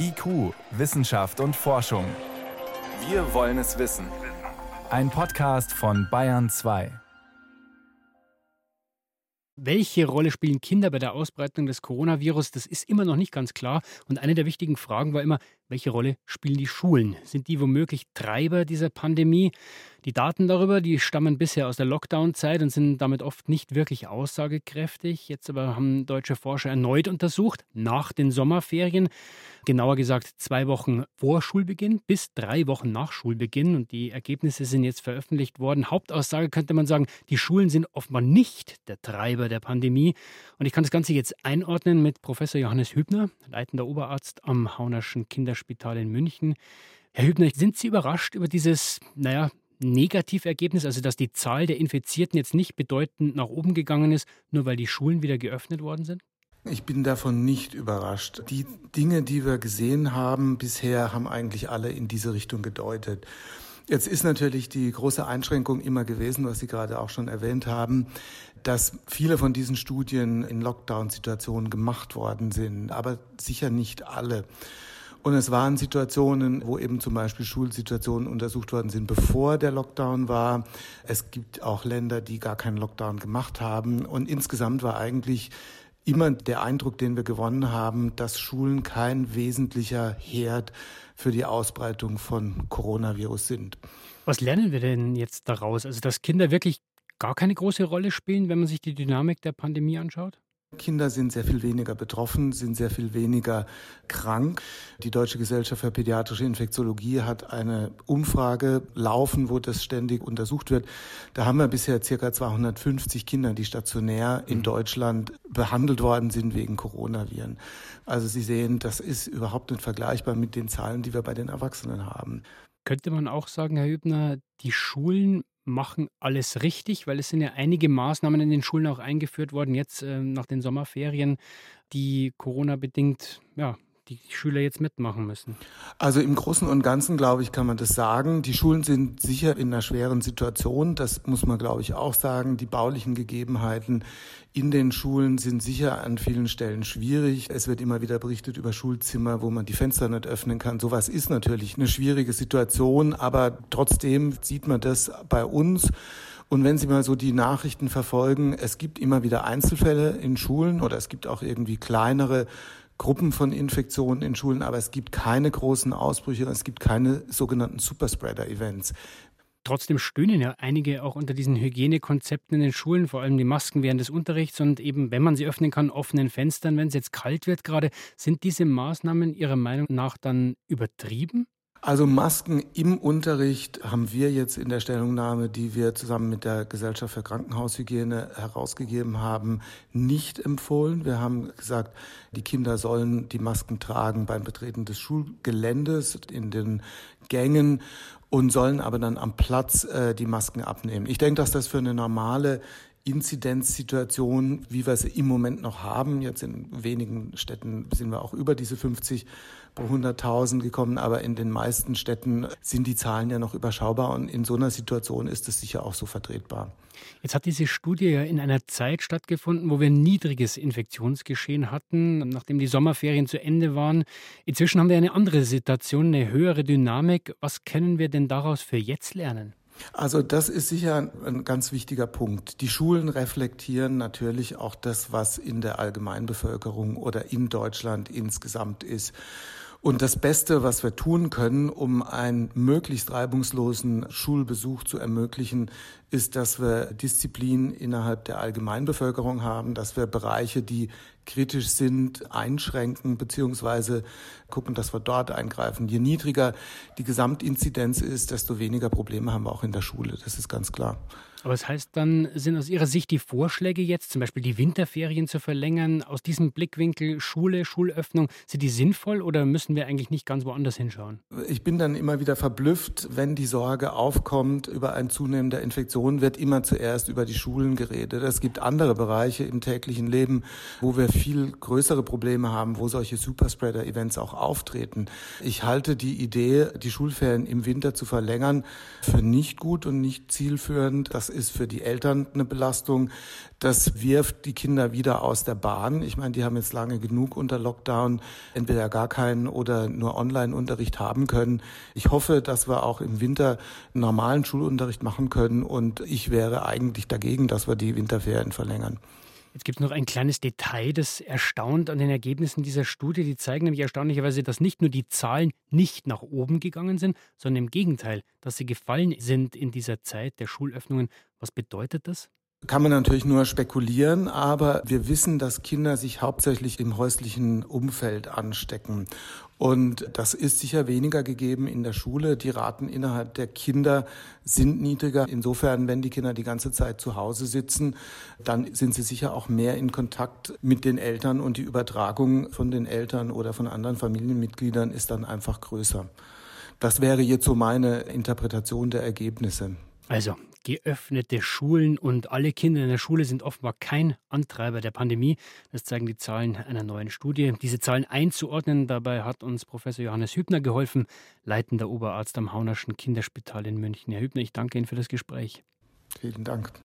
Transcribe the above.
IQ, Wissenschaft und Forschung. Wir wollen es wissen. Ein Podcast von Bayern 2. Welche Rolle spielen Kinder bei der Ausbreitung des Coronavirus? Das ist immer noch nicht ganz klar. Und eine der wichtigen Fragen war immer, welche Rolle spielen die Schulen? Sind die womöglich Treiber dieser Pandemie? Die Daten darüber, die stammen bisher aus der Lockdown-Zeit und sind damit oft nicht wirklich aussagekräftig. Jetzt aber haben deutsche Forscher erneut untersucht, nach den Sommerferien, genauer gesagt zwei Wochen vor Schulbeginn bis drei Wochen nach Schulbeginn. Und die Ergebnisse sind jetzt veröffentlicht worden. Hauptaussage könnte man sagen, die Schulen sind offenbar nicht der Treiber der Pandemie. Und ich kann das Ganze jetzt einordnen mit Professor Johannes Hübner, leitender Oberarzt am Haunerschen Kinderspital in München. Herr Hübner, sind Sie überrascht über dieses, naja, Negativergebnis, also dass die Zahl der Infizierten jetzt nicht bedeutend nach oben gegangen ist, nur weil die Schulen wieder geöffnet worden sind? Ich bin davon nicht überrascht. Die Dinge, die wir gesehen haben bisher, haben eigentlich alle in diese Richtung gedeutet. Jetzt ist natürlich die große Einschränkung immer gewesen, was Sie gerade auch schon erwähnt haben, dass viele von diesen Studien in Lockdown-Situationen gemacht worden sind, aber sicher nicht alle. Und es waren Situationen, wo eben zum Beispiel Schulsituationen untersucht worden sind, bevor der Lockdown war. Es gibt auch Länder, die gar keinen Lockdown gemacht haben. Und insgesamt war eigentlich immer der Eindruck, den wir gewonnen haben, dass Schulen kein wesentlicher Herd für die Ausbreitung von Coronavirus sind. Was lernen wir denn jetzt daraus? Also, dass Kinder wirklich gar keine große Rolle spielen, wenn man sich die Dynamik der Pandemie anschaut? Kinder sind sehr viel weniger betroffen, sind sehr viel weniger krank. Die Deutsche Gesellschaft für Pädiatrische Infektiologie hat eine Umfrage laufen, wo das ständig untersucht wird. Da haben wir bisher circa 250 Kinder, die stationär in mhm. Deutschland behandelt worden sind wegen Coronaviren. Also Sie sehen, das ist überhaupt nicht vergleichbar mit den Zahlen, die wir bei den Erwachsenen haben. Könnte man auch sagen, Herr Hübner, die Schulen machen alles richtig, weil es sind ja einige Maßnahmen in den Schulen auch eingeführt worden, jetzt äh, nach den Sommerferien, die Corona-bedingt ja, die Schüler jetzt mitmachen müssen? Also im Großen und Ganzen, glaube ich, kann man das sagen. Die Schulen sind sicher in einer schweren Situation. Das muss man, glaube ich, auch sagen. Die baulichen Gegebenheiten in den Schulen sind sicher an vielen Stellen schwierig. Es wird immer wieder berichtet über Schulzimmer, wo man die Fenster nicht öffnen kann. Sowas ist natürlich eine schwierige Situation, aber trotzdem sieht man das bei uns. Und wenn Sie mal so die Nachrichten verfolgen, es gibt immer wieder Einzelfälle in Schulen oder es gibt auch irgendwie kleinere Gruppen von Infektionen in Schulen, aber es gibt keine großen Ausbrüche, es gibt keine sogenannten Superspreader-Events. Trotzdem stöhnen ja einige auch unter diesen Hygienekonzepten in den Schulen, vor allem die Masken während des Unterrichts und eben, wenn man sie öffnen kann, offenen Fenstern, wenn es jetzt kalt wird gerade. Sind diese Maßnahmen Ihrer Meinung nach dann übertrieben? Also Masken im Unterricht haben wir jetzt in der Stellungnahme, die wir zusammen mit der Gesellschaft für Krankenhaushygiene herausgegeben haben, nicht empfohlen. Wir haben gesagt, die Kinder sollen die Masken tragen beim Betreten des Schulgeländes, in den Gängen und sollen aber dann am Platz äh, die Masken abnehmen. Ich denke, dass das für eine normale Inzidenzsituation, wie wir sie im Moment noch haben. Jetzt in wenigen Städten sind wir auch über diese 50 pro 100.000 gekommen, aber in den meisten Städten sind die Zahlen ja noch überschaubar und in so einer Situation ist es sicher auch so vertretbar. Jetzt hat diese Studie ja in einer Zeit stattgefunden, wo wir ein niedriges Infektionsgeschehen hatten, nachdem die Sommerferien zu Ende waren. Inzwischen haben wir eine andere Situation, eine höhere Dynamik. Was können wir denn daraus für jetzt lernen? Also das ist sicher ein ganz wichtiger Punkt. Die Schulen reflektieren natürlich auch das, was in der Allgemeinbevölkerung oder in Deutschland insgesamt ist. Und das Beste, was wir tun können, um einen möglichst reibungslosen Schulbesuch zu ermöglichen, ist, dass wir Disziplin innerhalb der Allgemeinbevölkerung haben, dass wir Bereiche, die kritisch sind, einschränken beziehungsweise gucken, dass wir dort eingreifen. Je niedriger die Gesamtinzidenz ist, desto weniger Probleme haben wir auch in der Schule. Das ist ganz klar. Aber das heißt dann, sind aus Ihrer Sicht die Vorschläge jetzt, zum Beispiel die Winterferien zu verlängern, aus diesem Blickwinkel Schule, Schulöffnung, sind die sinnvoll oder müssen wir eigentlich nicht ganz woanders hinschauen? Ich bin dann immer wieder verblüfft, wenn die Sorge aufkommt über ein Zunehmen der Infektion, wird immer zuerst über die Schulen geredet. Es gibt andere Bereiche im täglichen Leben, wo wir viel größere Probleme haben, wo solche Superspreader-Events auch auftreten. Ich halte die Idee, die Schulferien im Winter zu verlängern, für nicht gut und nicht zielführend. Das ist für die Eltern eine Belastung. Das wirft die Kinder wieder aus der Bahn. Ich meine, die haben jetzt lange genug unter Lockdown entweder gar keinen oder nur Online-Unterricht haben können. Ich hoffe, dass wir auch im Winter normalen Schulunterricht machen können und ich wäre eigentlich dagegen, dass wir die Winterferien verlängern. Jetzt gibt es noch ein kleines Detail, das erstaunt an den Ergebnissen dieser Studie. Die zeigen nämlich erstaunlicherweise, dass nicht nur die Zahlen nicht nach oben gegangen sind, sondern im Gegenteil, dass sie gefallen sind in dieser Zeit der Schulöffnungen. Was bedeutet das? Kann man natürlich nur spekulieren, aber wir wissen, dass Kinder sich hauptsächlich im häuslichen Umfeld anstecken. Und das ist sicher weniger gegeben in der Schule. Die Raten innerhalb der Kinder sind niedriger. Insofern, wenn die Kinder die ganze Zeit zu Hause sitzen, dann sind sie sicher auch mehr in Kontakt mit den Eltern und die Übertragung von den Eltern oder von anderen Familienmitgliedern ist dann einfach größer. Das wäre jetzt so meine Interpretation der Ergebnisse. Also geöffnete Schulen und alle Kinder in der Schule sind offenbar kein Antreiber der Pandemie. Das zeigen die Zahlen einer neuen Studie. Diese Zahlen einzuordnen, dabei hat uns Professor Johannes Hübner geholfen, leitender Oberarzt am Haunerschen Kinderspital in München. Herr Hübner, ich danke Ihnen für das Gespräch. Vielen Dank.